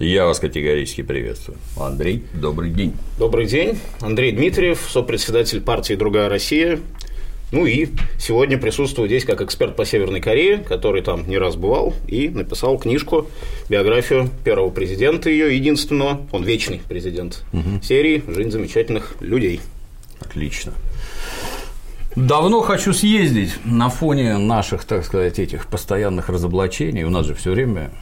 Я вас категорически приветствую. Андрей, добрый день. Добрый день. Андрей Дмитриев, сопредседатель партии «Другая Россия». Ну и сегодня присутствую здесь как эксперт по Северной Корее, который там не раз бывал и написал книжку, биографию первого президента ее, единственного, он вечный президент угу. серии «Жизнь замечательных людей». Отлично. Давно хочу съездить на фоне наших, так сказать, этих постоянных разоблачений. У нас же все время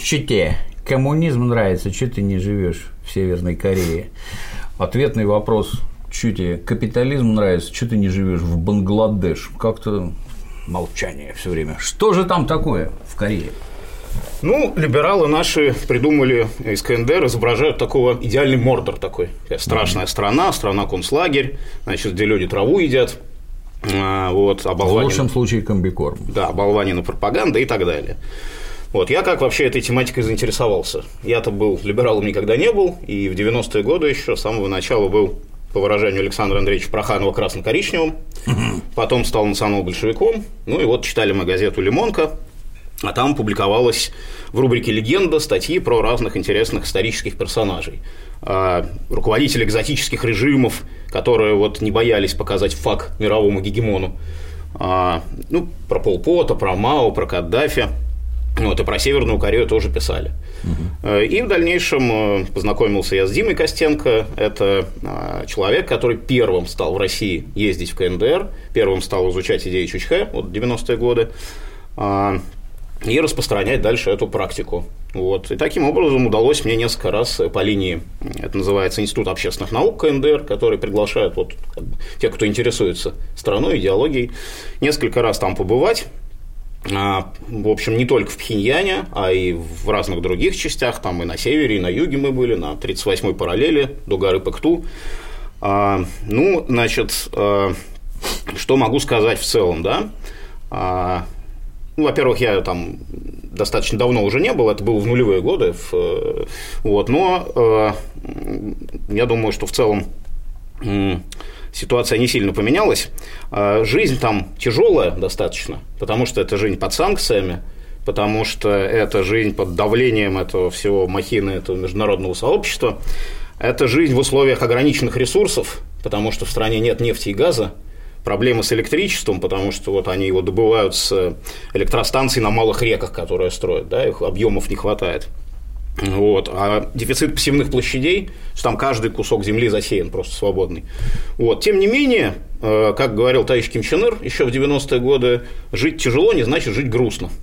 чите, коммунизм нравится, что ты не живешь в Северной Корее? Ответный вопрос что тебе капитализм нравится, что ты не живешь в Бангладеш? Как-то молчание все время. Что же там такое в Корее? Ну, либералы наши придумали из КНДР, изображают такого идеальный мордор такой. Страшная mm-hmm. страна, страна-концлагерь, значит, где люди траву едят, а, вот, оболванина. В лучшем случае комбикорм. Да, оболванина пропаганда и так далее. Вот, я как вообще этой тематикой заинтересовался? Я-то был либералом никогда не был, и в 90-е годы еще с самого начала был по выражению Александра Андреевича Проханова, красно-коричневым, потом стал национал-большевиком, ну и вот читали мы газету «Лимонка», а там публиковалась в рубрике «Легенда» статьи про разных интересных исторических персонажей. А, руководители экзотических режимов, которые вот не боялись показать факт мировому гегемону. А, ну, про Полпота, про Мао, про Каддафи – вот, и про Северную Корею тоже писали. Угу. И в дальнейшем э, познакомился я с Димой Костенко. Это э, человек, который первым стал в России ездить в КНДР, первым стал изучать идеи Чучхе, вот 90-е годы, и распространять дальше эту практику. Вот. И таким образом удалось мне несколько раз по линии, это называется Институт общественных наук КНДР, который приглашает вот, как бы, тех, кто интересуется страной, идеологией, несколько раз там побывать, в общем, не только в Пхеньяне, а и в разных других частях, там и на севере, и на юге мы были, на 38-й параллели до горы Пэкту. А, ну, значит, а, что могу сказать в целом, да? Ну, во-первых, я там достаточно давно уже не был, это было в нулевые годы, вот, но я думаю, что в целом ситуация не сильно поменялась. А, жизнь там тяжелая достаточно, потому что это жизнь под санкциями, потому что это жизнь под давлением этого всего махины, этого международного сообщества. Это жизнь в условиях ограниченных ресурсов, потому что в стране нет нефти и газа, проблемы с электричеством, потому что вот они его добывают с электростанций на малых реках, которые строят, да, их объемов не хватает. Вот. А дефицит пассивных площадей, что там каждый кусок земли засеян просто свободный. Вот. Тем не менее, э, как говорил товарищ Ким Чен Ир еще в 90-е годы, жить тяжело не значит жить грустно.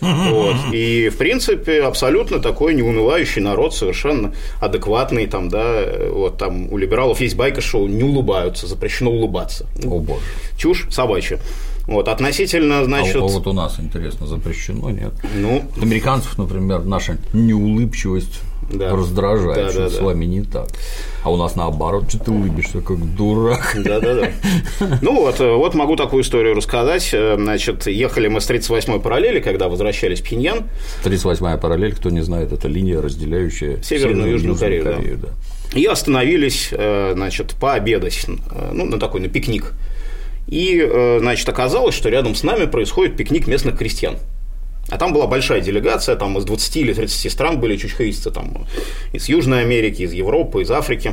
Вот. И, в принципе, абсолютно такой неунывающий народ, совершенно адекватный. Там, да, вот, там у либералов есть байка, что не улыбаются, запрещено улыбаться. О, боже. Чушь собачья. Вот, относительно, значит… А, а вот у нас, интересно, запрещено, нет? Ну… Американцев, например, наша неулыбчивость да. раздражает, да, что да, с да. вами не так. А у нас наоборот, что ты улыбишься, как дурак. Да, да, да. Ну вот, э, вот могу такую историю рассказать. Э, значит, ехали мы с 38-й параллели, когда возвращались в Пиньян. 38-я параллель, кто не знает, это линия, разделяющая Северную и Южную Корею. Корею да. Да. И остановились, э, значит, пообедать, ну, на такой, на пикник и, э, значит, оказалось, что рядом с нами происходит пикник местных крестьян. А там была большая делегация, там из 20 или 30 стран были чучхаисты, там из Южной Америки, из Европы, из Африки.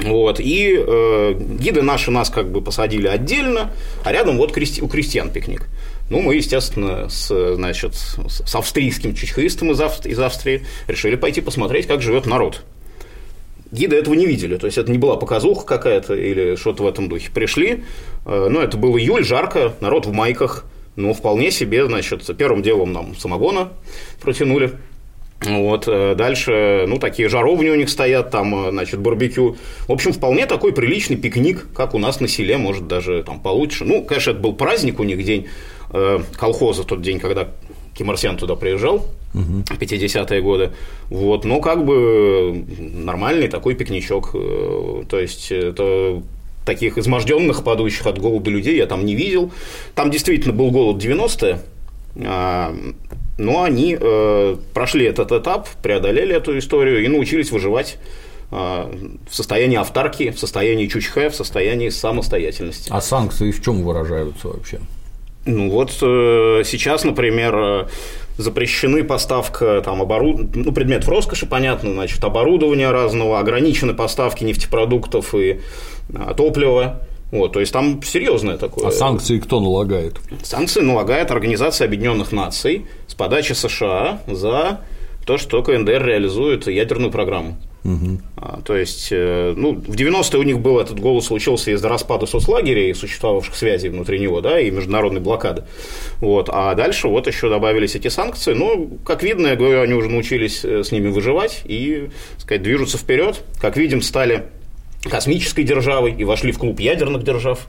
Вот, и э, гиды наши нас как бы посадили отдельно, а рядом вот крести, у крестьян пикник. Ну, мы, естественно, с, значит, с австрийским чучхаистом из, Австрии, из Австрии решили пойти посмотреть, как живет народ гиды этого не видели. То есть это не была показуха какая-то или что-то в этом духе. Пришли, э, ну, это был июль, жарко, народ в майках, ну, вполне себе, значит, первым делом нам самогона протянули. Вот, э, дальше, ну, такие жаровни у них стоят, там, э, значит, барбекю. В общем, вполне такой приличный пикник, как у нас на селе, может, даже там получше. Ну, конечно, это был праздник у них, день колхоза, тот день, когда Кимарсиан туда приезжал, угу. 50-е годы. Вот, но как бы нормальный такой пикничок. Э, то есть, это таких изможденных, падающих от голода людей я там не видел. Там действительно был голод 90-е, а, но они э, прошли этот этап, преодолели эту историю и научились выживать а, в состоянии автарки, в состоянии чучхе, в состоянии самостоятельности. А санкции в чем выражаются вообще? Ну вот э, сейчас, например, э, запрещены поставка там, оборуд... ну, предметов роскоши, понятно, значит, оборудования разного, ограничены поставки нефтепродуктов и а, топлива. Вот, то есть там серьезное такое. А санкции кто налагает? Санкции налагает Организация Объединенных Наций с подачи США за то, что КНДР реализует ядерную программу. Угу. А, то есть, э, ну, в 90-е у них был этот голос случился из-за распада соцлагерей, существовавших связей внутри него, да, и международной блокады. Вот. А дальше вот еще добавились эти санкции. Ну, как видно, я говорю, они уже научились э, с ними выживать и, так сказать, движутся вперед. Как видим, стали космической державой и вошли в клуб ядерных держав.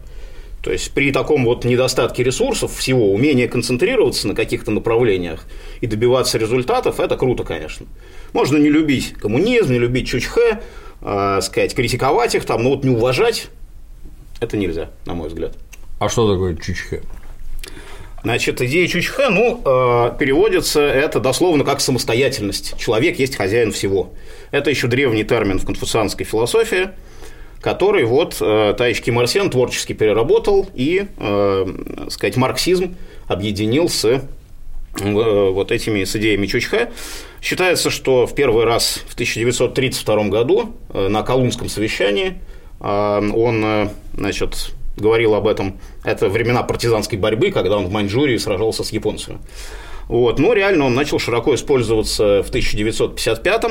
То есть при таком вот недостатке ресурсов всего, умение концентрироваться на каких-то направлениях и добиваться результатов, это круто, конечно. Можно не любить коммунизм, не любить Чучхе, э, сказать, критиковать их, там, но вот не уважать это нельзя, на мой взгляд. А что такое Чучхе? Значит, идея Чучхе, ну, э, переводится это дословно как самостоятельность. Человек есть хозяин всего. Это еще древний термин в конфуцианской философии – который вот э, товарищ Ким Ир Сен творчески переработал и, э, сказать, марксизм объединил с э, вот этими с идеями Чучхе. Считается, что в первый раз в 1932 году э, на Колумнском совещании э, он значит, говорил об этом. Это времена партизанской борьбы, когда он в Маньчжурии сражался с японцами. Вот. Но реально он начал широко использоваться в 1955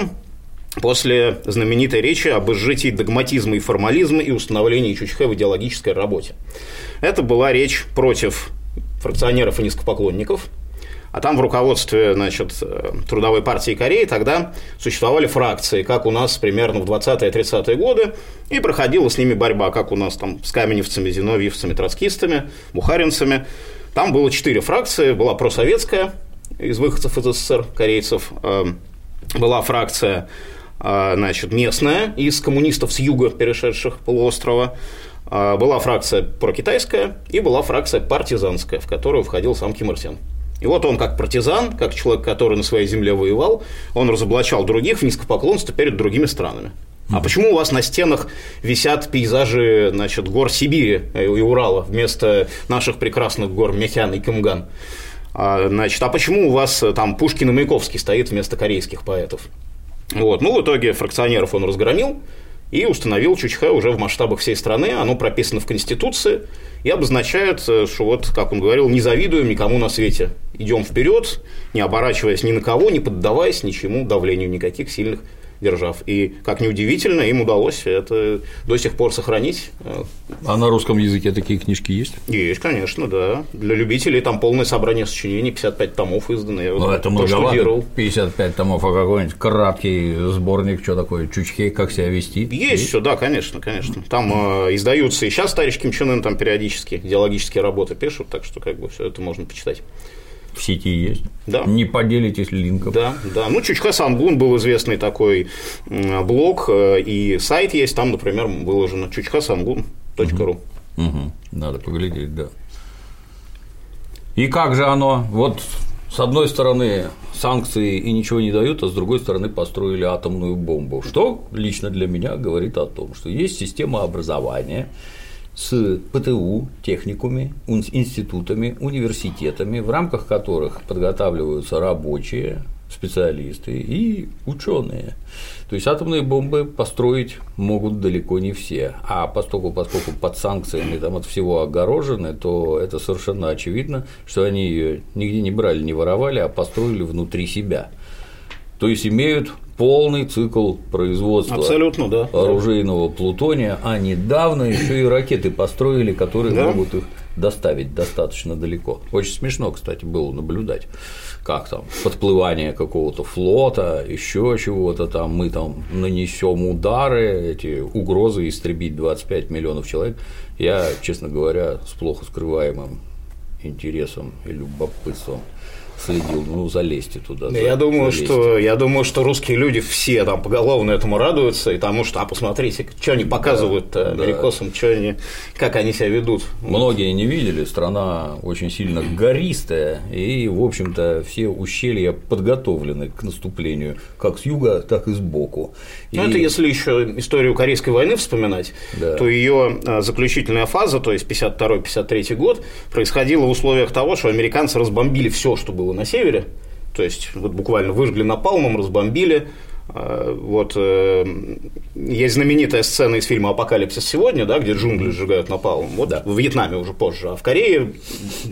после знаменитой речи об изжитии догматизма и формализма и установлении Чучхе в идеологической работе. Это была речь против фракционеров и низкопоклонников, а там в руководстве значит, Трудовой партии Кореи тогда существовали фракции, как у нас примерно в 20-30-е годы, и проходила с ними борьба, как у нас там с каменевцами, зиновьевцами, троцкистами, бухаринцами. Там было четыре фракции, была просоветская из выходцев из СССР, корейцев, э, была фракция значит, местная из коммунистов с юга, перешедших полуострова. А, была фракция прокитайская и была фракция партизанская, в которую входил сам Ким Ир Сен. И вот он как партизан, как человек, который на своей земле воевал, он разоблачал других в низкопоклонстве перед другими странами. А почему у вас на стенах висят пейзажи значит, гор Сибири и Урала вместо наших прекрасных гор Мехян и Кымган? А, значит, а почему у вас там Пушкин и Маяковский стоит вместо корейских поэтов? Вот. Ну, в итоге фракционеров он разгромил и установил Чучхе уже в масштабах всей страны. Оно прописано в Конституции и обозначает, э, что вот, как он говорил, не завидуем никому на свете. Идем вперед, не оборачиваясь ни на кого, не поддаваясь ничему, давлению никаких сильных держав. И, как ни удивительно, им удалось это до сих пор сохранить. А на русском языке такие книжки есть? Есть, конечно, да. Для любителей там полное собрание сочинений, 55 томов изданы. Я ну, это многовато, 55 томов, а какой-нибудь краткий сборник, что такое, Чучхей, как себя вести? Есть, есть? все, да, конечно, конечно. Там э, издаются и сейчас товарищ Ким Чен Ын там периодически идеологические работы пишут, так что как бы все это можно почитать в сети есть. Да. Не поделитесь линком. Да, да. Ну, Чучха Сангун был известный такой блог э, и сайт есть, там, например, выложено чучхасангун.ру. Угу. Угу. Надо поглядеть, да. И как же оно? Вот с одной стороны санкции и ничего не дают, а с другой стороны построили атомную бомбу. Что лично для меня говорит о том, что есть система образования, с ПТУ, техникумами, институтами, университетами, в рамках которых подготавливаются рабочие, специалисты и ученые. То есть атомные бомбы построить могут далеко не все. А поскольку, поскольку под санкциями там от всего огорожены, то это совершенно очевидно, что они ее нигде не брали, не воровали, а построили внутри себя. То есть имеют полный цикл производства Абсолютно, да. оружейного плутония, а недавно еще и ракеты построили, которые да? могут их доставить достаточно далеко. Очень смешно, кстати, было наблюдать, как там подплывание какого-то флота, еще чего-то там, мы там нанесем удары, эти угрозы истребить 25 миллионов человек. Я, честно говоря, с плохо скрываемым интересом и любопытством следил, ну, залезьте туда. Я за, думаю, залезьте. что я думаю, что русские люди все там поголовно этому радуются, и тому, что, а посмотрите, что они показывают да, америкосам, да. что они, как они себя ведут. Многие не видели, страна очень сильно гористая, и, в общем-то, все ущелья подготовлены к наступлению как с юга, так и с боку. И... Ну, это если еще историю Корейской войны вспоминать, да. то ее а, заключительная фаза, то есть 52-53 год, происходила в условиях того, что американцы разбомбили все, что было на севере, то есть вот буквально выжгли напалмом, разбомбили, Э, вот э, есть знаменитая сцена из фильма «Апокалипсис сегодня», да, где джунгли сжигают напалм. Вот да. в Вьетнаме уже позже. А в Корее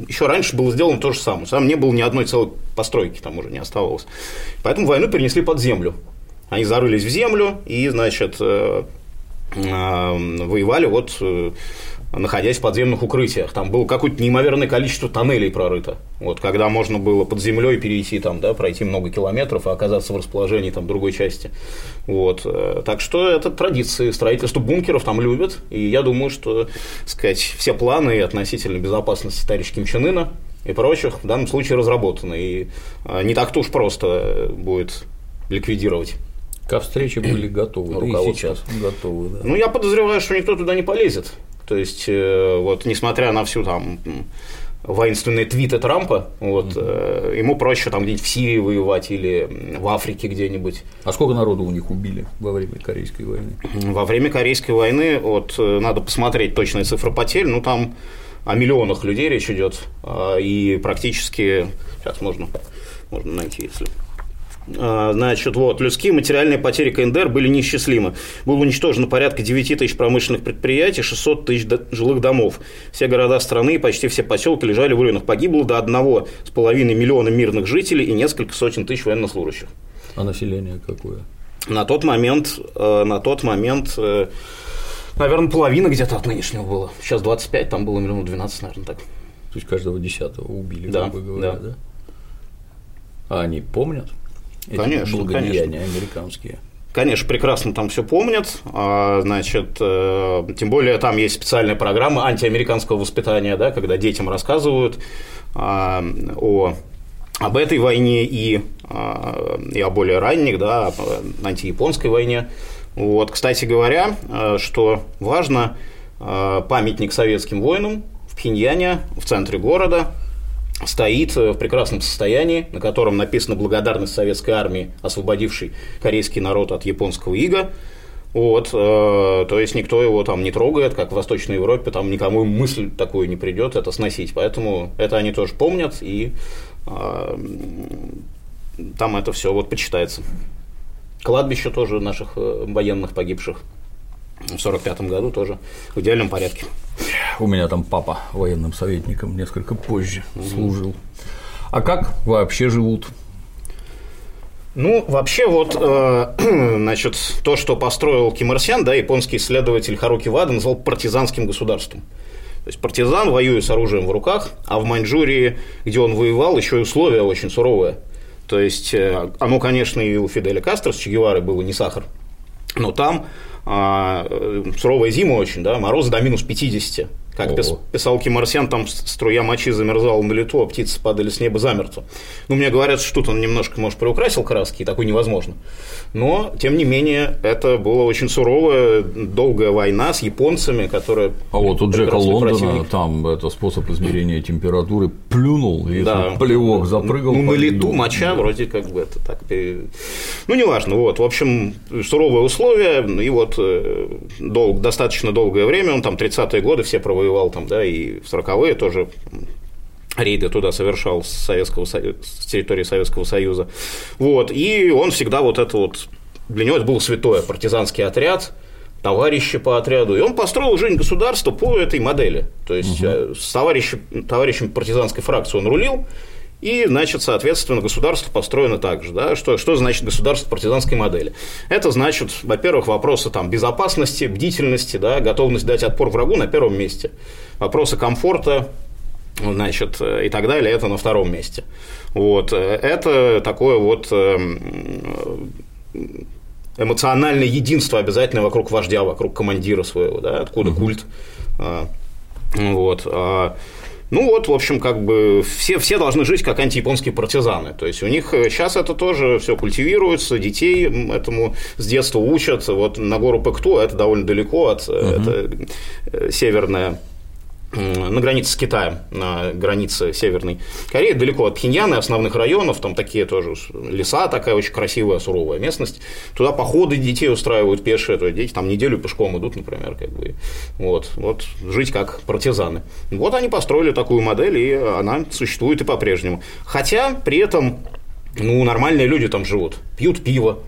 еще раньше было сделано то же самое. Там не было ни одной целой постройки, там уже не оставалось. Поэтому войну перенесли под землю. Они зарылись в землю и, значит, э, воевали вот находясь в подземных укрытиях. Там было какое-то неимоверное количество тоннелей прорыто. Вот, когда можно было под землей перейти, там, да, пройти много километров и оказаться в расположении там, другой части. Вот. Э, так что это традиции строительства бункеров там любят. И я думаю, что сказать, все планы относительно безопасности товарища Ким Чен Ына и прочих в данном случае разработаны. И э, не так-то уж просто будет ликвидировать. Ко встрече были готовы, да и сейчас готовы. Да. Ну, я подозреваю, что никто туда не полезет. То есть, э, вот, несмотря на всю там воинственные твиты Трампа, вот, mm-hmm. ему проще там где-нибудь в Сирии воевать или в Африке где-нибудь. А сколько народу у них убили во время Корейской войны? Во время Корейской войны, вот, э, надо посмотреть точные цифры потерь, ну, там о миллионах людей речь идет, а, и практически, сейчас можно, можно найти, если значит, вот, людские материальные потери КНДР были неисчислимы. Было уничтожено порядка 9 тысяч промышленных предприятий, 600 тысяч жилых домов. Все города страны и почти все поселки лежали в руинах. Погибло до 1,5 миллиона мирных жителей и несколько сотен тысяч военнослужащих. А население какое? На тот момент, э, на тот момент э, наверное, половина где-то от нынешнего было. Сейчас 25, там было миллионов 12, наверное, так. То есть каждого десятого убили, да, грубо говоря, да. да? А они помнят? Эти конечно, благодеяния конечно. американские. Конечно, прекрасно там все помнят. А, значит, э, тем более там есть специальная программа антиамериканского воспитания, да, когда детям рассказывают а, о об этой войне и, а, и о более ранних, да, антияпонской войне. Вот, кстати говоря, э, что важно, э, памятник советским воинам в Пхеньяне, в центре города, стоит в прекрасном состоянии, на котором написана благодарность советской армии, освободившей корейский народ от японского ига. Вот, э, то есть никто его там не трогает, как в Восточной Европе, там никому мысль такую не придет это сносить. Поэтому это они тоже помнят, и э, там это все вот почитается. Кладбище тоже наших э, военных погибших в 1945 году тоже в идеальном порядке. У меня там папа военным советником несколько позже угу. служил. А как вообще живут? Ну, вообще, вот, э, значит, то, что построил Ким Ир Сен, да, японский исследователь Харуки Вада назвал партизанским государством. То есть партизан воюет с оружием в руках, а в Маньчжурии, где он воевал, еще и условия очень суровые. То есть, э, оно, конечно, и у Фиделя Кастро с Че Гевары было не сахар, но там а, э, суровая зима очень, да, морозы до минус 50. Как Ого. писал Кимарсян, там струя мочи замерзала на лету, а птицы падали с неба замертво. Ну, мне говорят, что тут он немножко, может, приукрасил краски, и такое невозможно. Но, тем не менее, это была очень суровая, долгая война с японцами, которая... А вот у Джека Лондона противник. там это способ измерения температуры плюнул, и да. плевок запрыгал. Ну, на лету моча вроде как бы это так... Ну, неважно, вот, в общем, суровые условия, и вот э, дол- достаточно долгое время, он там 30-е годы все проводил воевал там, да, и в 40-е тоже рейды туда совершал с, Советского, с территории Советского Союза. Вот, и он всегда вот это вот, для него это был святое, партизанский отряд, товарищи по отряду, и он построил жизнь государства по этой модели. То есть, угу. с товарищем, товарищем партизанской фракции он рулил, и, значит, соответственно, государство построено так же. Да? Что, что значит государство партизанской модели? Это значит, во-первых, вопросы там, безопасности, бдительности, да, готовность дать отпор врагу на первом месте. Вопросы комфорта, значит, и так далее, это на втором месте. Вот. Это такое вот эм, эмоциональное единство обязательно вокруг вождя, вокруг командира своего, да, откуда угу. культ. А, вот. Ну вот, в общем, как бы все, все должны жить как антияпонские партизаны. То есть у них сейчас это тоже все культивируется, детей этому с детства учат. Вот на гору Пэкту это довольно далеко от угу. это э, северная на границе с Китаем, на границе Северной Кореи, далеко от Пхеньяна и основных районов, там такие тоже леса, такая очень красивая, суровая местность. Туда походы детей устраивают пешие, то есть дети там неделю пешком идут, например, как бы. Вот, вот жить как партизаны. Вот они построили такую модель, и она существует и по-прежнему. Хотя при этом ну, нормальные люди там живут, пьют пиво,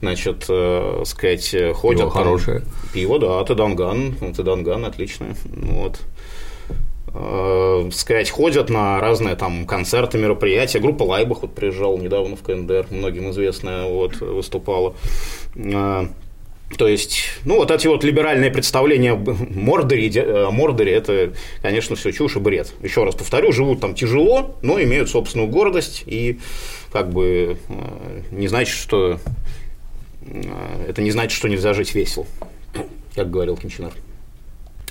значит, э, сказать, ходят. Пиво там, хорошее. Пиво, да, Теданган, Теданган отличное. Вот э, сказать, ходят на разные там концерты, мероприятия. Группа Лайбах вот приезжала недавно в КНДР, многим известная, вот, выступала. Э, то есть, ну, вот эти вот либеральные представления о Мордоре, о Мордоре это, конечно, все чушь и бред. Еще раз повторю, живут там тяжело, но имеют собственную гордость и как бы э, не значит, что э, это не значит, что нельзя жить весело, как говорил Кинчинар.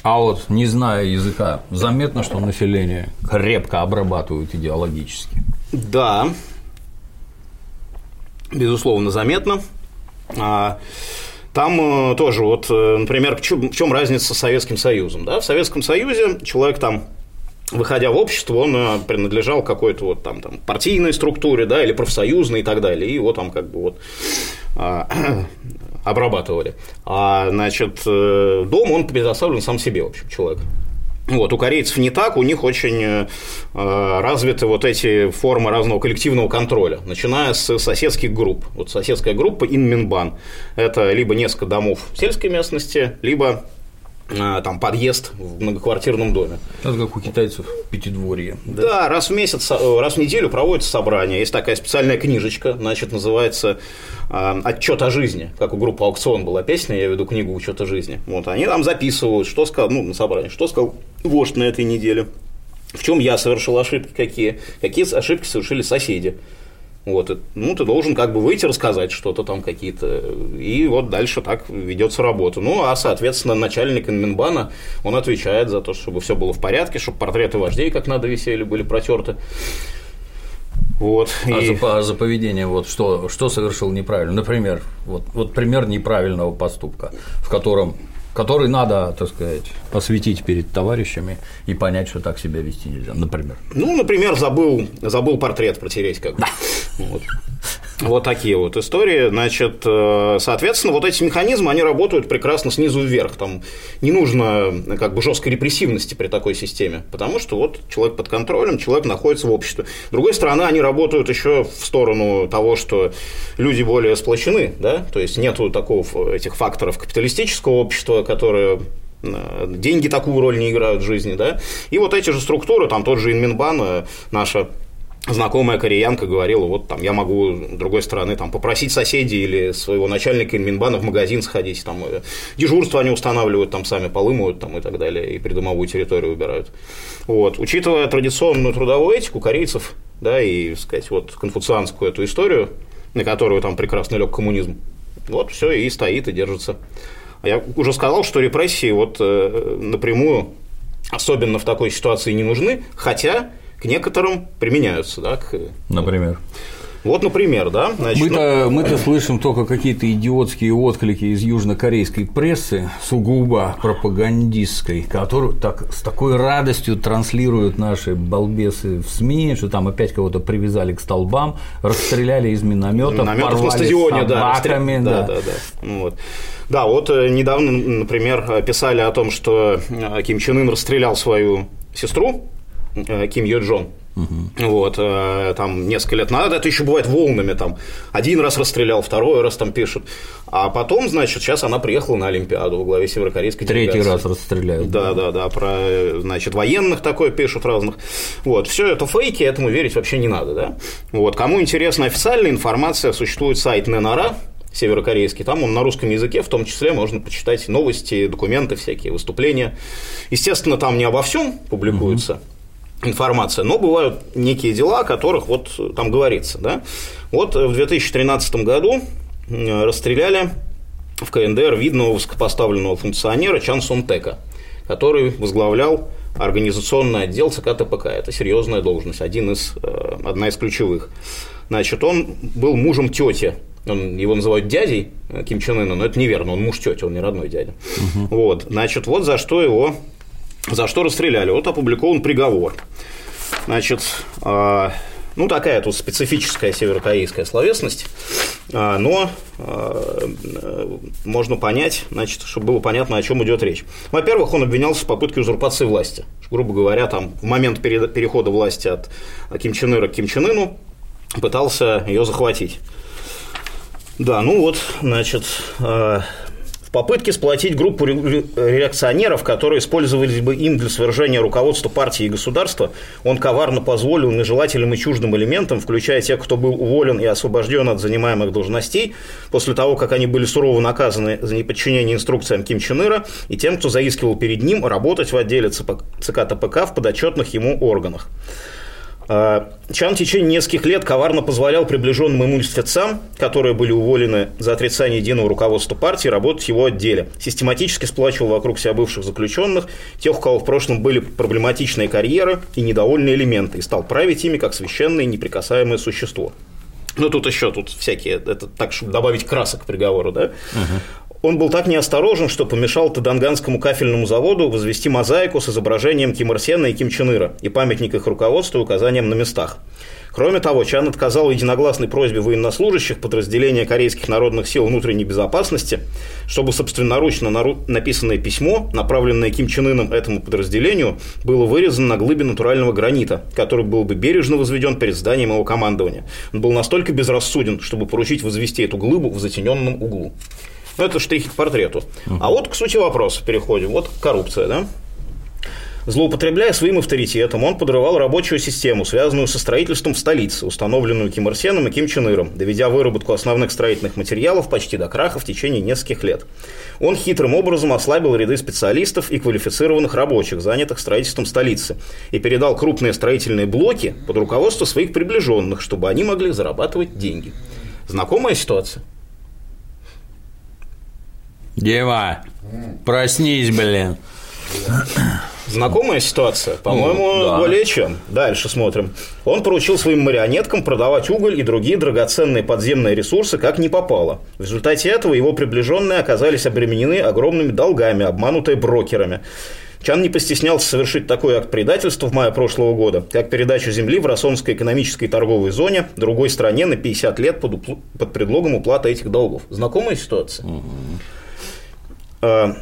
А вот, не зная языка, заметно, что население крепко обрабатывают идеологически. Да, безусловно, заметно. А, там э, тоже, вот, э, например, в чем разница с Советским Союзом? Да? В Советском Союзе человек там выходя в общество, он э, принадлежал какой-то вот там, там партийной структуре, да, или профсоюзной и так далее, и его там как бы вот а, обрабатывали. А, значит, э, дом, он предоставлен сам себе, в общем, человек. Вот, у корейцев не так, у них очень э, развиты вот эти формы разного коллективного контроля, начиная с соседских групп. Вот соседская группа Инминбан – это либо несколько домов в сельской местности, либо там подъезд в многоквартирном доме. Это как у китайцев пятидворье. Да? да, раз в месяц, э, раз в неделю проводится собрание. Есть такая специальная книжечка, значит, называется э, «Отчет о жизни», как у группы «Аукцион» была песня, я веду книгу «Учет о жизни». Вот, они там записывают, что сказал, ну, на собрании, что сказал вождь на этой неделе, в чем я совершил ошибки какие, какие ошибки совершили соседи. Вот, ну, ты должен как бы выйти, рассказать что-то там какие-то, и вот дальше так ведется работа. Ну, а, соответственно, начальник Инминбана, он отвечает за то, чтобы все было в порядке, чтобы портреты вождей как надо висели, были протерты. Вот, а, и... за, а за поведение, вот что, что совершил неправильно? Например, вот, вот пример неправильного поступка, в котором который надо, так сказать, осветить перед товарищами и понять, что так себя вести нельзя, например. Ну, например, забыл, забыл портрет протереть как бы. Вот. Вот такие вот истории. Значит, э, соответственно, вот эти механизмы, они работают прекрасно снизу вверх. Там не нужно как бы жесткой репрессивности при такой системе, потому что вот человек под контролем, человек находится в обществе. С другой стороны, они работают еще в сторону того, что люди более сплочены, да, то есть нету такого этих факторов капиталистического общества, которые э, деньги такую роль не играют в жизни, да, и вот эти же структуры, там тот же Инминбан, э, наша знакомая кореянка говорила, вот там я могу другой стороны там попросить соседей или своего начальника Инминбана в магазин сходить, там э, дежурство они устанавливают, там сами полы моют там, и так далее, и придомовую территорию убирают. Вот. Учитывая традиционную трудовую этику корейцев, да, и, сказать, вот конфуцианскую эту историю, на которую там прекрасно лег коммунизм, вот все и стоит, и держится. Я уже сказал, что репрессии вот э, напрямую, особенно в такой ситуации, не нужны, хотя к некоторым применяются. Да, к... Например. Вот, например, да. Значит, мы-то, ну... мы-то слышим только какие-то идиотские отклики из южнокорейской прессы, сугубо пропагандистской, которую так, с такой радостью транслируют наши балбесы в СМИ, что там опять кого-то привязали к столбам, расстреляли из минометов, Минометов на стадионе, собаками, да, да, да, да. Ну вот. Да, вот э, недавно, например, писали о том, что э, Ким Чен Ын расстрелял свою сестру, Ким Йо Джон. Угу. Вот, э, там несколько лет назад, это еще бывает волнами, там, один раз расстрелял, второй раз там пишут, а потом, значит, сейчас она приехала на Олимпиаду в главе северокорейской Третий делегации. раз расстреляют. Да, да, да, про, значит, военных такое пишут разных. Вот, все это фейки, этому верить вообще не надо, да. Вот, кому интересна официальная информация, существует сайт Ненара, северокорейский, там он на русском языке, в том числе можно почитать новости, документы всякие, выступления. Естественно, там не обо всем публикуется, угу информация, но бывают некие дела, о которых вот там говорится. Да? Вот в 2013 году расстреляли в КНДР видного высокопоставленного функционера Чан Сомтека, который возглавлял организационный отдел ЦК ТПК. Это серьезная должность, один из, э, одна из ключевых. Значит, он был мужем тети он, его называют дядей э, Ким Чен Ына, но это неверно, он муж тети, он не родной дядя. Угу. Вот, значит, вот за что его за что расстреляли. Вот опубликован приговор. Значит, э, ну, такая тут специфическая северокорейская словесность, а, но а, можно понять, значит, чтобы было понятно, о чем идет речь. Во-первых, он обвинялся в попытке узурпации власти. Грубо говоря, там, в момент перехода власти от Ким Чен Ира к Ким Чен Ыну пытался ее захватить. Да, ну вот, значит, а, в попытке сплотить группу реакционеров, которые использовались бы им для свержения руководства партии и государства, он коварно позволил нежелательным и чуждым элементам, включая тех, кто был уволен и освобожден от занимаемых должностей, после того, как они были сурово наказаны за неподчинение инструкциям Ким Чен Ира, и тем, кто заискивал перед ним, работать в отделе ЦК ТПК в подотчетных ему органах. А, Чан в течение нескольких лет коварно позволял приближенным ему спецам, которые были уволены за отрицание единого руководства партии, работать в его отделе. Систематически сплачивал вокруг себя бывших заключенных, тех, у кого в прошлом были проблематичные карьеры и недовольные элементы, и стал править ими как священное неприкасаемое существо. Ну, тут еще тут всякие, это так, чтобы добавить красок к приговору, да? Угу. Он был так неосторожен, что помешал Таданганскому кафельному заводу возвести мозаику с изображением Ким Ир Сена и Ким Чен Ира и памятник их руководству указанием на местах. Кроме того, Чан отказал единогласной просьбе военнослужащих подразделения Корейских народных сил внутренней безопасности, чтобы собственноручно написанное письмо, направленное Ким Чен Ыном этому подразделению, было вырезано на глыбе натурального гранита, который был бы бережно возведен перед зданием его командования. Он был настолько безрассуден, чтобы поручить возвести эту глыбу в затененном углу. Ну, это штрихи к портрету. А вот к сути вопроса переходим. Вот коррупция, да? Злоупотребляя своим авторитетом, он подрывал рабочую систему, связанную со строительством в столице, установленную Ким Ир Сеном и Ким Чен Иром, доведя выработку основных строительных материалов почти до краха в течение нескольких лет. Он хитрым образом ослабил ряды специалистов и квалифицированных рабочих, занятых строительством столицы, и передал крупные строительные блоки под руководство своих приближенных, чтобы они могли зарабатывать деньги. Знакомая ситуация? Дева, проснись, блин. Знакомая ситуация? По-моему, ну, да. более чем. Дальше смотрим. Он поручил своим марионеткам продавать уголь и другие драгоценные подземные ресурсы как не попало. В результате этого его приближенные оказались обременены огромными долгами, обманутые брокерами. Чан не постеснялся совершить такой акт предательства в мае прошлого года, как передачу земли в Росомской экономической торговой зоне другой стране на 50 лет под, под предлогом уплаты этих долгов. Знакомая ситуация? Угу. Э,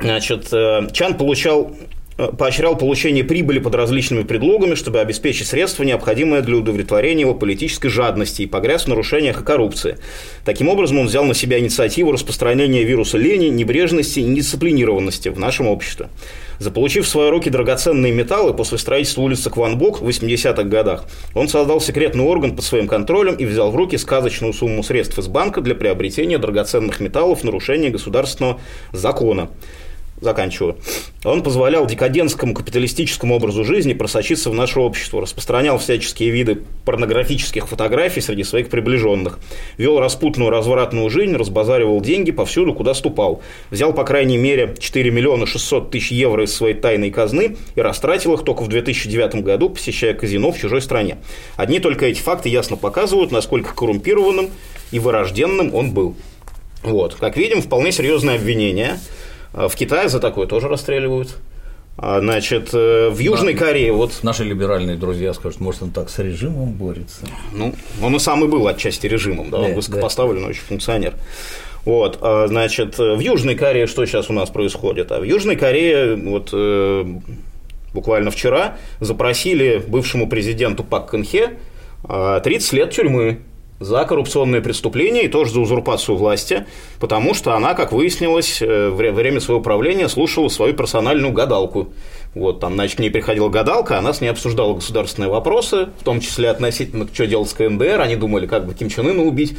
значит, э, Чан получал э, поощрял получение прибыли под различными предлогами, чтобы обеспечить средства, необходимые для удовлетворения его политической жадности и погряз в нарушениях и коррупции. Таким образом, он взял на себя инициативу распространения вируса лени, небрежности и недисциплинированности в нашем обществе. Заполучив в свои руки драгоценные металлы после строительства улицы Кванбок в 80-х годах, он создал секретный орган под своим контролем и взял в руки сказочную сумму средств из банка для приобретения драгоценных металлов в нарушение государственного закона заканчиваю, он позволял декадентскому капиталистическому образу жизни просочиться в наше общество, распространял всяческие виды порнографических фотографий среди своих приближенных, вел распутную развратную жизнь, разбазаривал деньги повсюду, куда ступал, взял, по крайней мере, 4 миллиона 600 тысяч евро из своей тайной казны и растратил их только в 2009 году, посещая казино в чужой стране. Одни только эти факты ясно показывают, насколько коррумпированным и вырожденным он был. Вот. Как видим, вполне серьезное обвинение – в Китае за такое тоже расстреливают. А, значит, э, в Южной да, Корее вот... Наши либеральные друзья скажут, может, он так с режимом борется? Ну, он и сам и был отчасти режимом, да, он высокопоставленный да. очень функционер. Вот, а, значит, в Южной Корее что сейчас у нас происходит? А в Южной Корее вот э, буквально вчера запросили бывшему президенту Пак Кэнхе 30 лет тюрьмы за коррупционные преступления и тоже за узурпацию власти, потому что она, как выяснилось, э, во время своего правления слушала свою персональную гадалку. Вот, там, значит, к ней приходила гадалка, она с ней обсуждала государственные вопросы, в том числе относительно, что делать с КНДР, они думали, как бы Ким Чен Ына убить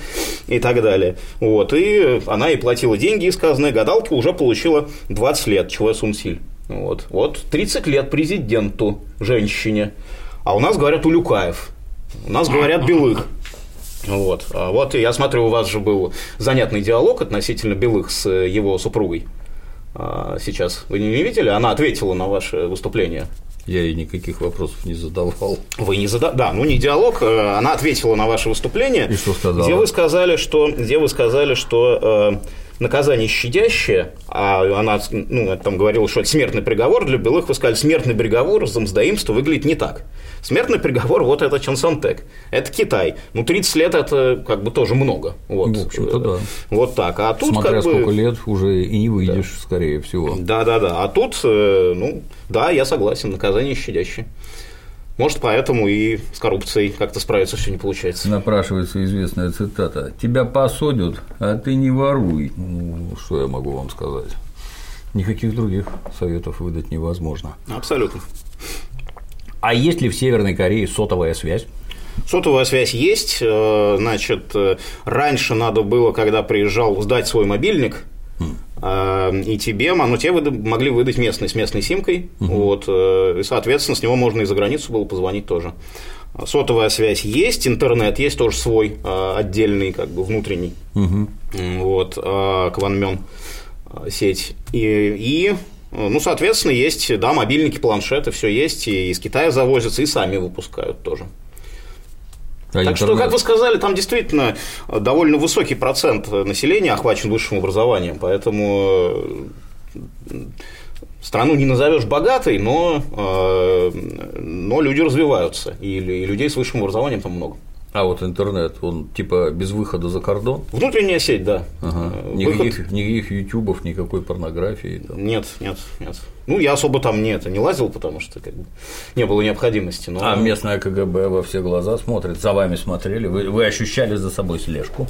и так далее. Вот, и она ей платила деньги, и сказанные гадалки уже получила 20 лет, Чуэ Сун Силь. Вот, вот 30 лет президенту, женщине. А у нас говорят Улюкаев, у нас говорят Белых. Вот. А вот я смотрю, у вас же был занятный диалог относительно Белых с его супругой. А сейчас вы не видели? Она ответила на ваше выступление. Я ей никаких вопросов не задавал. Вы не задавали? Да, ну не диалог. Э, она ответила на ваше выступление. И что сказала? Где вы сказали, что, где вы сказали, что наказание щадящее, а она ну, там говорила, что это смертный приговор для белых, вы сказали, смертный приговор за мздоимство выглядит не так. Смертный приговор, вот это Чансантек, это Китай. Ну, 30 лет это как бы тоже много. Вот, В общем-то, да. Вот так. А тут Смотря как бы... сколько лет, уже и не выйдешь, скорее всего. Да, да, да. А тут, э, ну, да, я согласен, наказание щадящее. Может, поэтому и с коррупцией как-то справиться все не получается. Напрашивается известная цитата «Тебя посадят, а ты не воруй». Ну, что я могу вам сказать? Никаких других советов выдать невозможно. Абсолютно. А есть ли в Северной Корее сотовая связь? Сотовая связь есть. э, Значит, э, раньше надо было, когда приезжал, сдать свой мобильник, и тебе, ну, тебе выда- могли выдать местный с местной симкой, вот, э, и, соответственно, с него можно и за границу было позвонить тоже. Сотовая связь есть, интернет есть тоже свой, э, отдельный, как бы внутренний, М, вот, э, Кванмён э, сеть. И, и, ну, соответственно, есть, да, мобильники, планшеты, все есть, и из Китая завозятся, и сами выпускают тоже. А Так что, как вы сказали, там действительно довольно высокий процент населения охвачен высшим образованием, поэтому э, страну не назовешь богатой, но, э, но люди развиваются, и людей с высшим образованием там много. А вот интернет, он типа без выхода за кордон? Внутренняя сеть, да. Ага. Э, Никаких, выход- никаких ютубов, никакой порнографии. там. Нет, нет, нет. Ну, я особо там не, это, не лазил, потому что как бы, не было необходимости. Но... А местное КГБ во все глаза смотрит, за вами смотрели, вы, вы ощущали за собой слежку.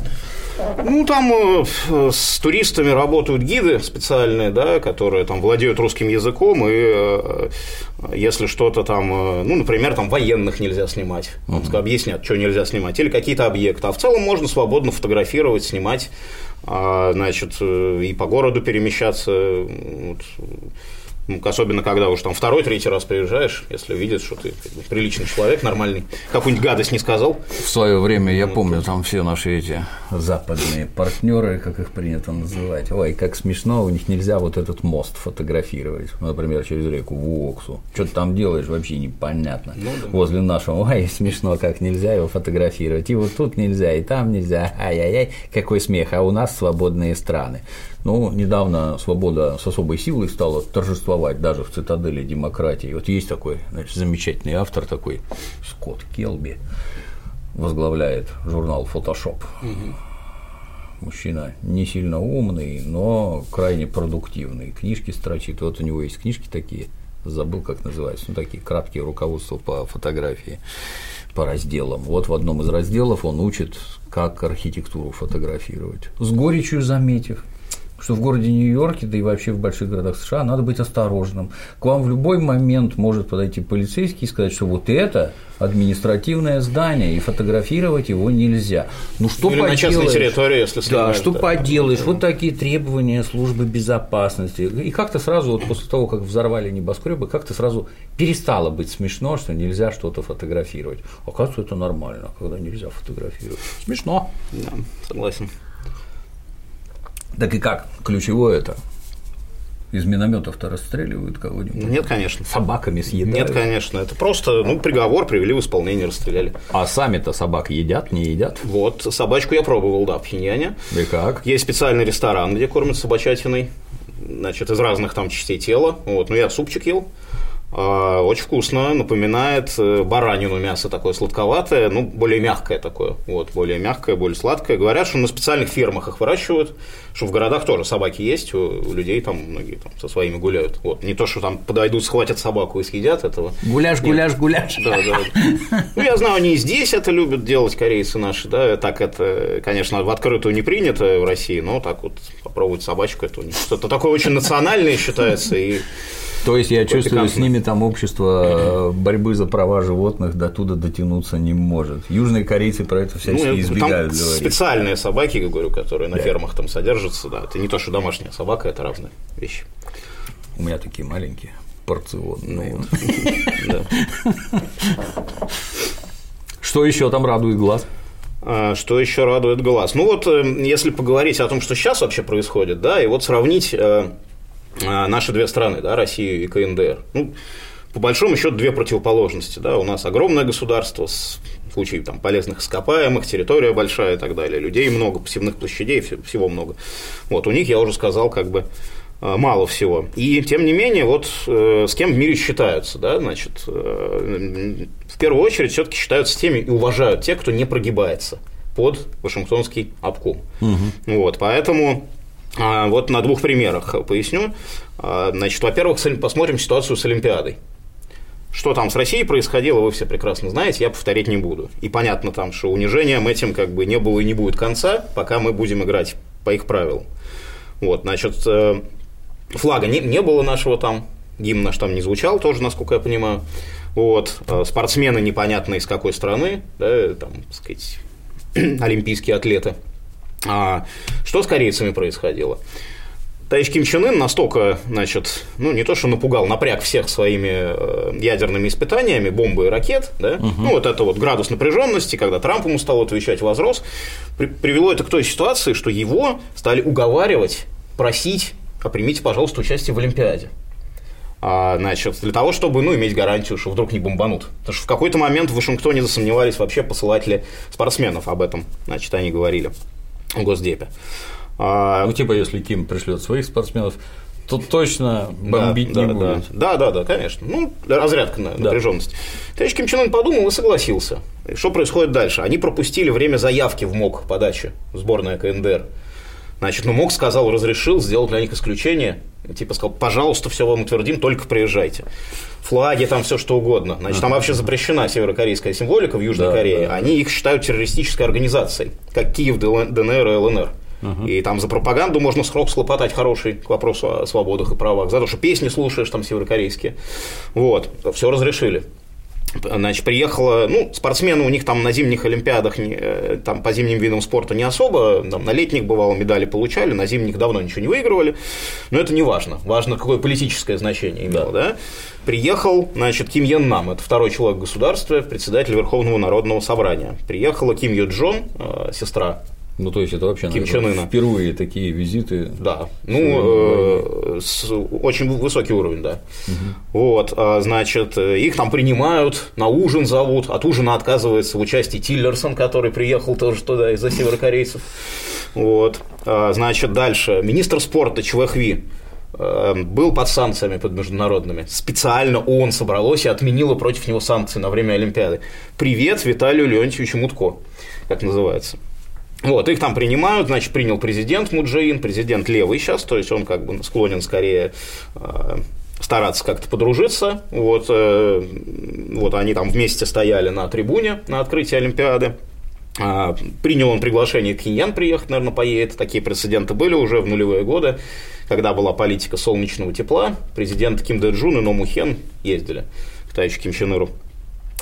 Ну, там э, с туристами работают гиды специальные, да, которые там владеют русским языком, и э, если что-то там, э, ну, например, там военных нельзя снимать, вот объяснят, что нельзя снимать, или какие-то объекты. А в целом можно свободно фотографировать, снимать, а, значит, э, и по городу перемещаться. Вот, особенно когда уж там второй, третий раз приезжаешь, если видят, что ты как бы, приличный человек, нормальный, какую-нибудь гадость не сказал. В свое время, я помню, там все наши эти западные партнеры, как их принято называть, ой, как смешно, у них нельзя вот этот мост фотографировать, например, через реку Вуоксу. Что ты там делаешь, вообще непонятно. Возле нашего, ой, смешно, как нельзя его фотографировать. И вот тут нельзя, и там нельзя, ай-яй-яй, какой смех, а у нас свободные страны. Ну, недавно свобода с особой силой стала торжествовать даже в цитадели демократии. Вот есть такой значит, замечательный автор такой, Скотт Келби, возглавляет журнал Photoshop. Мужчина не сильно умный, но крайне продуктивный. Книжки строчит. Вот у него есть книжки такие, забыл, как называются, ну, такие краткие руководства по фотографии, по разделам. Вот в одном из разделов он учит, как архитектуру фотографировать. С горечью заметив, что в городе Нью-Йорке, да и вообще в больших городах США надо быть осторожным. К вам в любой момент может подойти полицейский и сказать, что вот это административное здание, и фотографировать его нельзя. Ну что Или на частной поделаешь? территории, если Да, снимают, что да. поделаешь, вот такие требования службы безопасности. И как-то сразу, вот после того, как взорвали небоскребы, как-то сразу перестало быть смешно, что нельзя что-то фотографировать. Оказывается, это нормально, когда нельзя фотографировать. Смешно. Да, согласен. Так и как? Ключевое это. Из минометов-то расстреливают кого-нибудь. Нет, конечно. Собаками съедают. Нет, конечно. Это просто ну, приговор привели в исполнение, расстреляли. А сами-то собак едят, не едят? Вот, собачку я пробовал, да, в Пхеньяне. И как? Есть специальный ресторан, где кормят собачатиной, значит, из разных там частей тела. Вот, ну, я супчик ел. А, Очень вкусно, напоминает э, баранину мясо такое сладковатое, ну, более мягкое такое, вот, более мягкое, более сладкое. Говорят, что на специальных фермах их выращивают, что в городах тоже собаки есть, у людей там многие там со своими гуляют. Вот, не то, что там подойдут, схватят собаку и съедят этого. Гуляш, гуляш, гуляш. Да, да. Ну, я знаю, они и здесь это любят делать, корейцы наши, да, так это, конечно, в открытую не принято в России, но так вот попробовать собачку, это у них что-то такое очень национальное считается, и То есть я чувствую, с ними там общество э, борьбы за права животных до туда дотянуться не может. Южные корейцы про это ну, всячески там избегают говорить. специальные собаки, я говорю, которые на фермах там содержатся, да, это не то, что домашняя собака, это разные вещи. У меня такие маленькие, порционные. Ну, Да. Что еще там радует глаз? А, Что еще радует глаз? Ну вот, э, если поговорить о том, что сейчас вообще происходит, да, и вот сравнить э, наши две страны, да, Россию и КНДР. Ну, по большому счету две противоположности. Да? У нас огромное государство с в случае там, полезных ископаемых, территория большая и так далее, людей много, посевных площадей, всего много. Вот, у них, я уже сказал, как бы э, мало всего. И тем не менее, вот э, с кем в мире считаются, да, значит, э, в первую очередь все-таки считаются теми и уважают те, кто не прогибается под Вашингтонский обком. Угу. Вот, поэтому а, вот на двух примерах поясню. А, значит, во-первых, посмотрим ситуацию с Олимпиадой. Что там с Россией происходило, вы все прекрасно знаете, я повторять не буду. И понятно там, что унижением этим как бы не было и не будет конца, пока мы будем играть по их правилам. Вот, значит, э, флага не, не было нашего там, гимн наш там не звучал тоже, насколько я понимаю. Вот, э, спортсмены непонятно из какой страны, да, там, так сказать, олимпийские атлеты. А что с корейцами происходило? Товарищ Ким Чен Ын настолько, значит, ну, не то что напугал, напряг всех своими э, ядерными испытаниями, бомбы и ракет, да, угу. ну, вот это вот градус напряженности, когда Трамп ему стал отвечать, возрос, при, привело это к той ситуации, что его стали уговаривать, просить, а примите, пожалуйста, участие в Олимпиаде. А, значит, для того, чтобы ну, иметь гарантию, что вдруг не бомбанут. Потому что в какой-то момент в Вашингтоне засомневались вообще посылать ли спортсменов об этом, значит, они говорили Госдепе. А... Ну, типа, если Ким пришлет своих спортсменов, то точно бомбить да, не да, будет. Да, да, да, конечно. Ну, разрядка на да. напряженность. Товарищ Ким Чен Ын подумал и согласился. И что происходит дальше? Они пропустили время заявки в МОК подачи, сборная КНДР. Значит, ну, МОК сказал, разрешил, сделал для них исключение. Типа сказал, пожалуйста, все вам утвердим, только приезжайте. Флаги, там все что угодно. Значит, там вообще запрещена северокорейская символика в Южной да, Корее. Да. Они их считают террористической организацией, как Киев, ДНР и ЛНР. Угу. И там за пропаганду можно срок слопотать хороший к вопросу о свободах и правах. За то, что песни слушаешь там северокорейские. Вот. Все разрешили. Значит, приехала, ну, спортсмены у них там на зимних олимпиадах, э, там по зимним видам спорта не особо, там, на летних, бывало, медали получали, на зимних давно ничего не выигрывали, но это не важно, важно, какое политическое значение имело, да. да? Приехал, значит, Ким Йен Нам, это второй человек в государстве, председатель Верховного народного собрания. Приехала Ким Ю Джон, э, сестра ну, то есть это вообще Ким Чен Ына. впервые такие визиты. Да. Ну, с, очень высокий уровень, да. Угу. Вот, а, значит, их там принимают, на ужин зовут. От ужина отказывается в участии Тиллерсон, который приехал тоже туда из-за северокорейцев. Вот. А, значит, дальше. Министр спорта Чвехви э, был под санкциями под международными. Специально ООН собралось и отменила против него санкции на время Олимпиады. Привет Виталию Леонтьевичу Мутко, как называется. Вот, их там принимают, значит, принял президент Муджаин, президент левый сейчас, то есть он как бы склонен скорее э, стараться как-то подружиться. Вот, э, вот они там вместе стояли на трибуне на открытии Олимпиады. А, принял он приглашение Киньян приехать, наверное, поедет. Такие прецеденты были уже в нулевые годы, когда была политика солнечного тепла. Президент Ким Дэ Джун и Ному Хен ездили к товарищу Ким Чен Иру.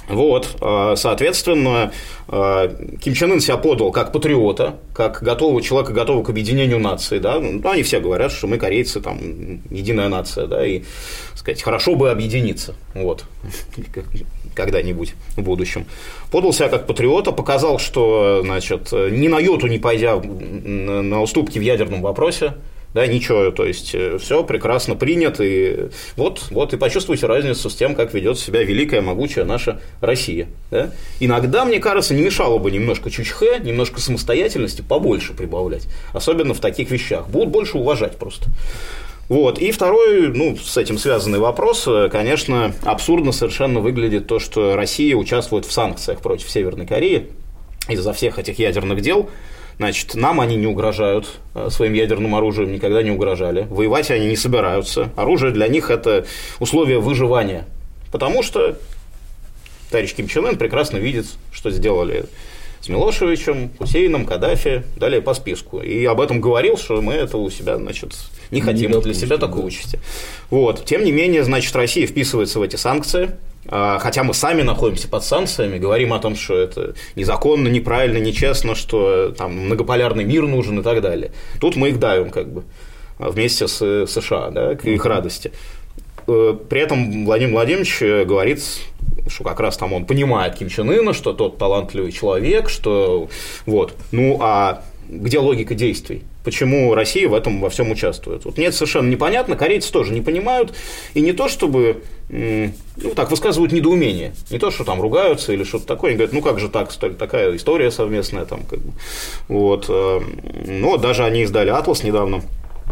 Вот, а, соответственно, а, Ким Чен Ын себя подал как патриота, как готового человека, готового к объединению нации, да, ну, они все говорят, что мы корейцы, там, единая нация, да, и, сказать, хорошо бы объединиться, вот, когда-нибудь в будущем. Подал себя как патриота, показал, что, значит, ни на йоту не пойдя на уступки в ядерном вопросе, да, ничего, то есть э, все прекрасно принято, и вот, вот и почувствуйте разницу с тем, как ведет себя великая, могучая наша Россия. Да? Иногда, мне кажется, не мешало бы немножко чучхе, немножко самостоятельности побольше прибавлять, особенно в таких вещах. Будут больше уважать просто. Вот. И второй, ну, с этим связанный вопрос, э, конечно, абсурдно совершенно выглядит то, что Россия участвует в санкциях против Северной Кореи из-за всех этих ядерных дел, Значит, нам они не угрожают э, своим ядерным оружием, никогда не угрожали. Воевать они не собираются. Оружие для них – это условие выживания. Потому что товарищ Ким Чен Ын прекрасно видит, что сделали с Милошевичем, Хусейном, Каддафи, далее по списку. И об этом говорил, что мы это у себя, значит, не хотим не для себя такое да. участие. Вот. Тем не менее, значит, Россия вписывается в эти санкции, хотя мы сами находимся под санкциями, говорим о том, что это незаконно, неправильно, нечестно, что там многополярный мир нужен и так далее. Тут мы их давим как бы вместе с США, да, к их радости. Э, при этом Владимир Владимирович говорит, что как раз там он понимает Ким Чен Ына, что тот талантливый человек, что вот. Ну, а где логика действий? Почему Россия в этом во всем участвует. Вот мне это совершенно непонятно, корейцы тоже не понимают, и не то чтобы ну, так высказывают недоумение. Не то, что там ругаются или что-то такое. Они говорят, ну как же так, такая история совместная там, как бы. Вот. Э, но даже они издали «Атлас» недавно,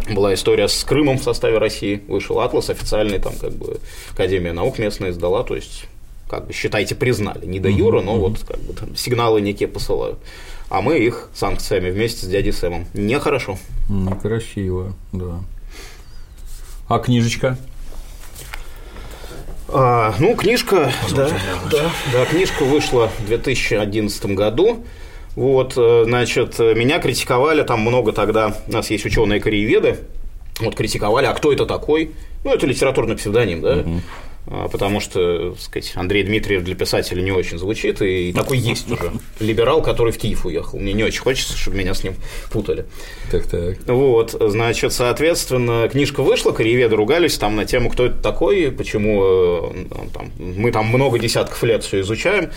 была история с Крымом в составе России, вышел атлас официальный, там как бы Академия наук местная издала, то есть как бы считайте признали, не до юра, но вот как бы там сигналы некие посылают. А мы их санкциями вместе с дядей Сэмом. Нехорошо. Некрасиво, да. А книжечка? А, ну, книжка, да, да, да, книжка вышла в 2011 году. Вот, э, значит, меня критиковали там много тогда, у нас есть ученые-корееведы, вот критиковали, а кто это такой? Ну, это литературный псевдоним, да? Угу. А, потому что, так сказать, Андрей Дмитриев для писателя не очень звучит, и такой есть уже либерал, который в Киев уехал. Мне не очень хочется, чтобы меня с ним путали. Так, так. Вот, значит, соответственно, книжка вышла, корееведы ругались там на тему, кто это такой, почему э, там, мы там много десятков лет все изучаем.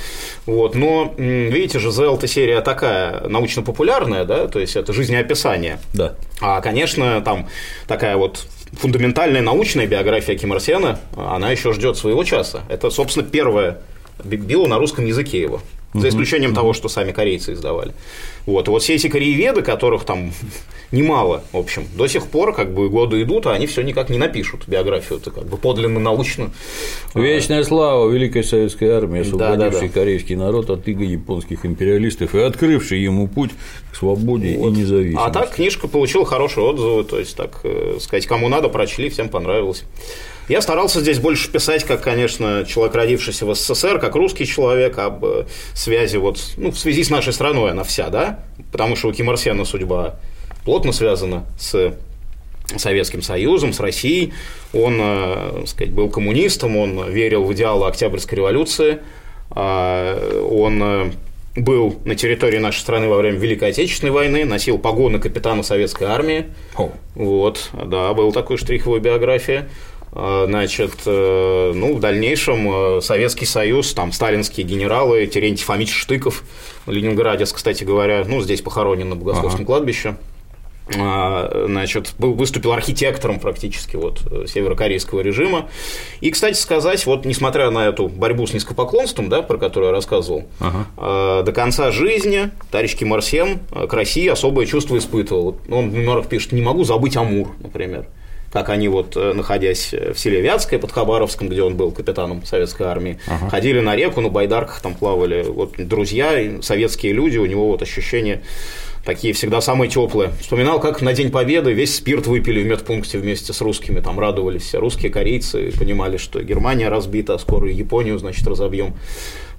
Вот, но, видите же, ЗЛ-то серия такая научно-популярная, да, то есть это жизнеописание. Да. А, конечно, там такая вот фундаментальная научная биография Ким Арсена, она еще ждет своего часа. Это, собственно, первое било на русском языке его. За исключением того, что сами корейцы издавали. Вот. Вот все эти корееведы, которых там немало, в общем, до сих пор как бы годы идут, а они все никак не напишут биографию, это как бы подлинно научно. Вечная слава Великой Советской Армии, освободившей да, да, да. корейский народ от иго японских империалистов и открывший ему путь к свободе вот. и независимости. А так книжка получила хорошие отзывы, то есть, так э, сказать, кому надо, прочли, всем понравилось. Я старался здесь больше писать, как, конечно, человек, родившийся в СССР, как русский человек, об э, связи вот, ну, в связи с нашей страной она вся, да, потому что у Ким Ир Сена судьба плотно связана с Советским Союзом, с Россией. Он, э, сказать, был коммунистом, он верил в идеалы Октябрьской революции, а, он э, был на территории нашей страны во время Великой Отечественной войны, носил погоны капитана советской армии. Oh. Вот, да, был такой штрих в его биографии. А, значит, э, ну, в дальнейшем э, Советский Союз, там, сталинские генералы, Терентий Фомич Штыков, Ленинградец, кстати говоря, ну, здесь похоронен на Богословском ага. кладбище, значит, был, выступил архитектором практически вот северокорейского режима. И, кстати сказать, вот несмотря на эту борьбу с низкопоклонством, да, про которую я рассказывал, ага. До конца жизни товарищ Ким Ир Сен к России особое чувство испытывал. Он в мемуарах пишет, не могу забыть Амур, например как они вот, э, находясь в селе Вятское под Хабаровском, где он был капитаном советской армии, ага. ходили на реку, на байдарках там плавали. Вот друзья, советские люди, у него вот ощущения такие всегда самые теплые. Вспоминал, как на День Победы весь спирт выпили в медпункте вместе с русскими, там радовались все. Русские, корейцы понимали, что Германия разбита, а скоро Японию, значит, разобьем.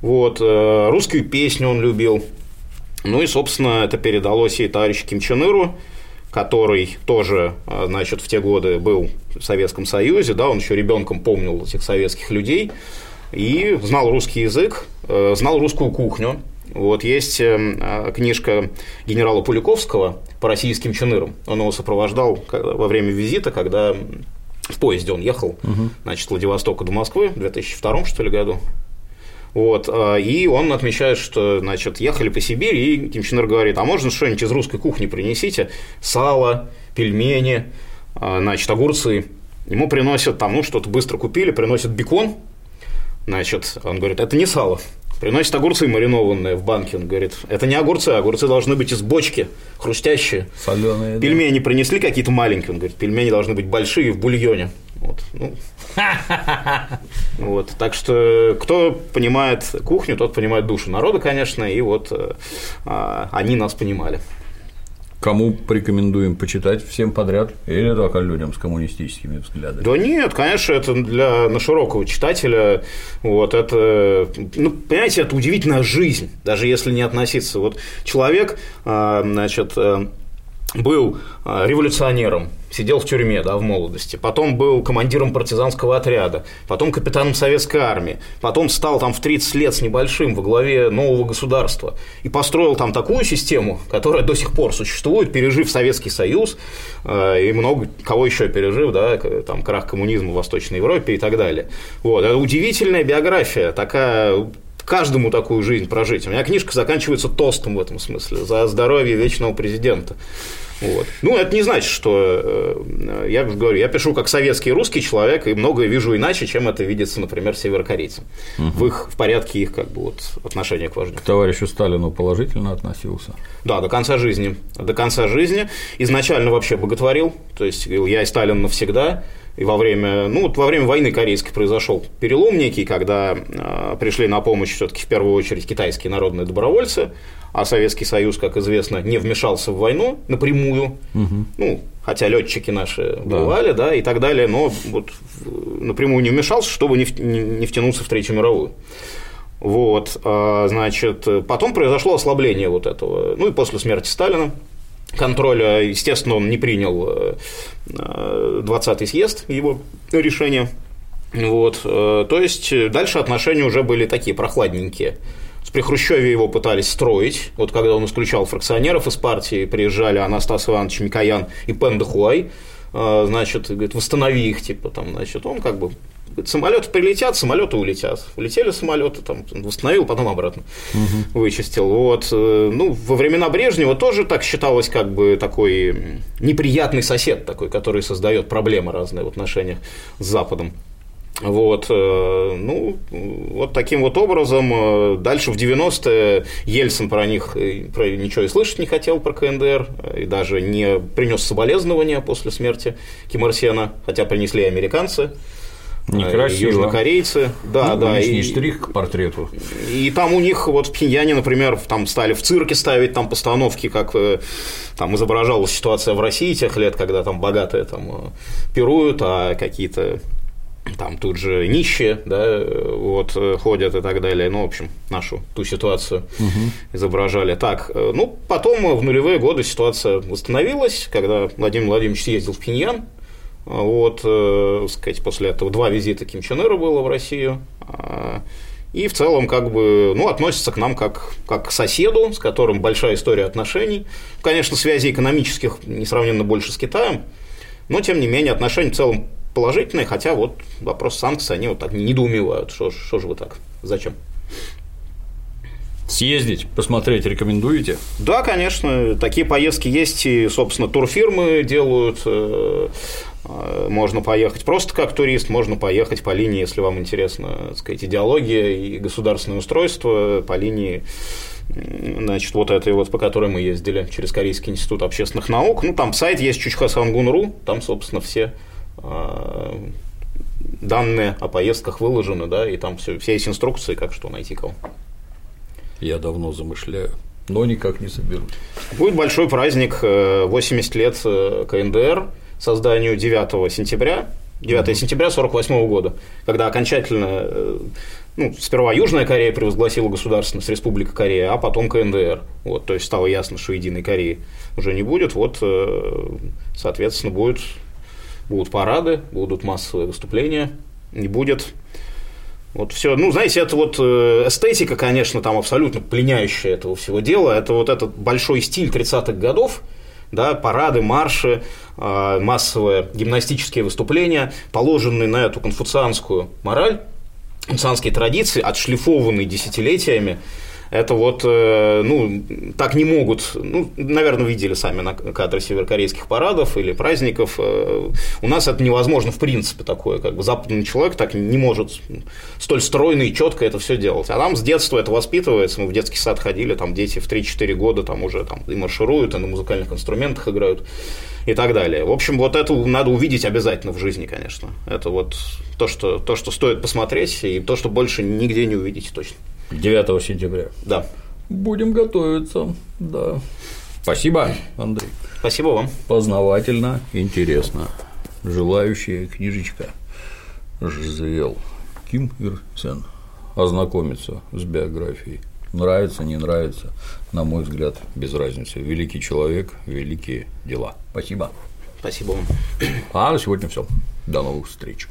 Вот. Э, русскую песню он любил. Ну и, собственно, это передалось и товарищу Ким Чен Иру, который тоже, а, значит, в те годы был в Советском Союзе, да, он еще ребенком помнил этих советских людей и знал русский язык, э, знал русскую кухню. Вот есть э, книжка генерала Пуликовского по российским чинырам. Он его сопровождал во время визита, когда в поезде он ехал, угу. значит, с Владивостока до Москвы в 2002 что ли году. Вот, а, и он отмечает, что, значит, ехали по Сибири, и Ким Чен Ир говорит, а можно что-нибудь из русской кухни принесите? Сало, пельмени, а, значит, огурцы. Ему приносят там, ну, что-то быстро купили, приносят бекон, значит, он говорит, это не сало. Приносит огурцы маринованные в банке. Он говорит, это не огурцы, огурцы должны быть из бочки, хрустящие. Соленые. Пельмени да. принесли какие-то маленькие. Он говорит, пельмени должны быть большие в бульоне. Вот, ну, вот, так что кто понимает кухню, тот понимает душу народа, конечно, и вот э, а, они нас понимали. Кому порекомендуем почитать всем подряд или только людям с коммунистическими взглядами? Да нет, конечно, это для на широкого читателя. Вот это, ну, понимаете, это удивительная жизнь, даже если не относиться. Вот человек, а, значит, э, был а, революционером, сидел в тюрьме, да, в молодости, потом был командиром партизанского отряда, потом капитаном советской армии, потом стал там в 30 лет с небольшим во главе нового государства и построил там такую систему, которая до сих пор существует, пережив Советский Союз а, и много кого еще пережив, да, там крах коммунизма в Восточной Европе и так далее. Вот, это удивительная биография, такая каждому такую жизнь прожить. У меня книжка заканчивается тостом в этом смысле за здоровье вечного президента. Вот. Ну, это не значит, что э, я говорю, я пишу как советский русский человек и многое вижу иначе, чем это видится, например, северокорейцам угу. в их в порядке их как бы вот отношения к вождю. К товарищу Сталину положительно относился. Да, до конца жизни, до конца жизни. Изначально вообще боготворил, то есть я и Сталин навсегда. И во время, ну, вот во время войны корейской произошел перелом некий, когда э, пришли на помощь все-таки в первую очередь китайские народные добровольцы, а Советский Союз, как известно, не вмешался в войну напрямую. Угу. Ну, хотя летчики наши да. бывали, да, и так далее, но вот напрямую не вмешался, чтобы не, не втянуться в Третью мировую. Вот, а, значит, потом произошло ослабление вот этого, ну и после смерти Сталина контроля, естественно, он не принял 20-й э, съезд его решения. Вот. Э, то есть дальше отношения уже были такие прохладненькие. При Хрущеве его пытались строить. Вот когда он исключал фракционеров из партии, приезжали Анастас Иванович Микоян и Пен Хуай, э, значит, говорит, восстанови их, типа, там, значит, он как бы самолеты прилетят, самолеты улетят. Улетели самолеты, там, восстановил, потом обратно угу. вычистил. Вот. Э, ну, во времена Брежнева тоже так считалось, как бы такой неприятный сосед такой, который создает проблемы разные в отношениях с Западом. Вот, э, ну, вот таким вот образом. Э, дальше в 90-е Ельцин про них про ничего и слышать не хотел, про КНДР, и даже не принес соболезнования после смерти Ким Ир Сена, хотя принесли американцы. Некрасиво. Южнокорейцы. Да, ну, да. И штрих к портрету. И там у них вот в Пхеньяне, например, там стали в цирке ставить там постановки, как э, там изображалась ситуация в России тех лет, когда там богатые там э, пируют, а какие-то там тут же нищие, да, вот, ходят и так далее. Ну, в общем, нашу ту ситуацию угу. изображали. Так, э, ну, потом в нулевые годы ситуация восстановилась, когда Владимир Владимирович съездил в Пиньян, вот, э, сказать, после этого два визита Ким Чен Ира было в Россию. А, и в целом, как бы, ну, относится к нам как, как к соседу, с которым большая история отношений. Конечно, связи экономических несравненно больше с Китаем, но, тем не менее, отношения в целом положительные, хотя вот вопрос санкций, они вот так недоумевают. Что, что же вы так? Зачем? Съездить, посмотреть рекомендуете? Да, конечно. Такие поездки есть, и, собственно, турфирмы делают. Э, э, можно поехать просто как турист, можно поехать по линии, если вам интересна, так сказать, идеология и государственное устройство, по линии значит, вот этой вот, по которой мы ездили через Корейский институт общественных наук. Ну, там сайт есть чучхасангун.ру, там, собственно, все э, данные о поездках выложены, да, и там все, все есть инструкции, как что найти кого. Я давно замышляю, но никак не соберусь. Будет большой праздник 80 э, лет э, КНДР, созданию 9 сентября, 9 mm-hmm. сентября 1948 года, когда окончательно, э, ну, сперва Южная Корея превозгласила государственность Республика Корея, а потом КНДР. Вот, то есть стало ясно, что единой Кореи уже не будет. Вот, соответственно, будет, будут парады, будут массовые выступления, не будет вот все, ну, знаете, это вот э, эстетика, конечно, там абсолютно пленяющая этого всего дела. Это вот этот большой стиль 30-х годов, да, парады, марши, э, массовые гимнастические выступления, положенные на эту конфуцианскую мораль, конфуцианские традиции, отшлифованные десятилетиями, это вот, э, ну, так не могут, ну, наверное, видели сами на кадры северокорейских парадов или праздников. Э, у нас это невозможно в принципе такое, как бы западный человек так не может столь стройно и четко это все делать. А нам с детства это воспитывается, мы в детский сад ходили, там дети в 3-4 года там уже там и маршируют, и на музыкальных инструментах играют и так далее. В общем, вот это надо увидеть обязательно в жизни, конечно. Это вот то, что, то, что стоит посмотреть, и то, что больше нигде не увидите точно. 9 сентября. Да. Будем готовиться, да. Спасибо, Андрей. Спасибо вам. Познавательно, интересно. Желающая книжечка Жизел Ким Ир Сен. Ознакомиться с биографией. Нравится, не нравится, на мой взгляд, без разницы. Великий человек, великие дела. Спасибо. Спасибо вам. А на сегодня все. До новых встреч.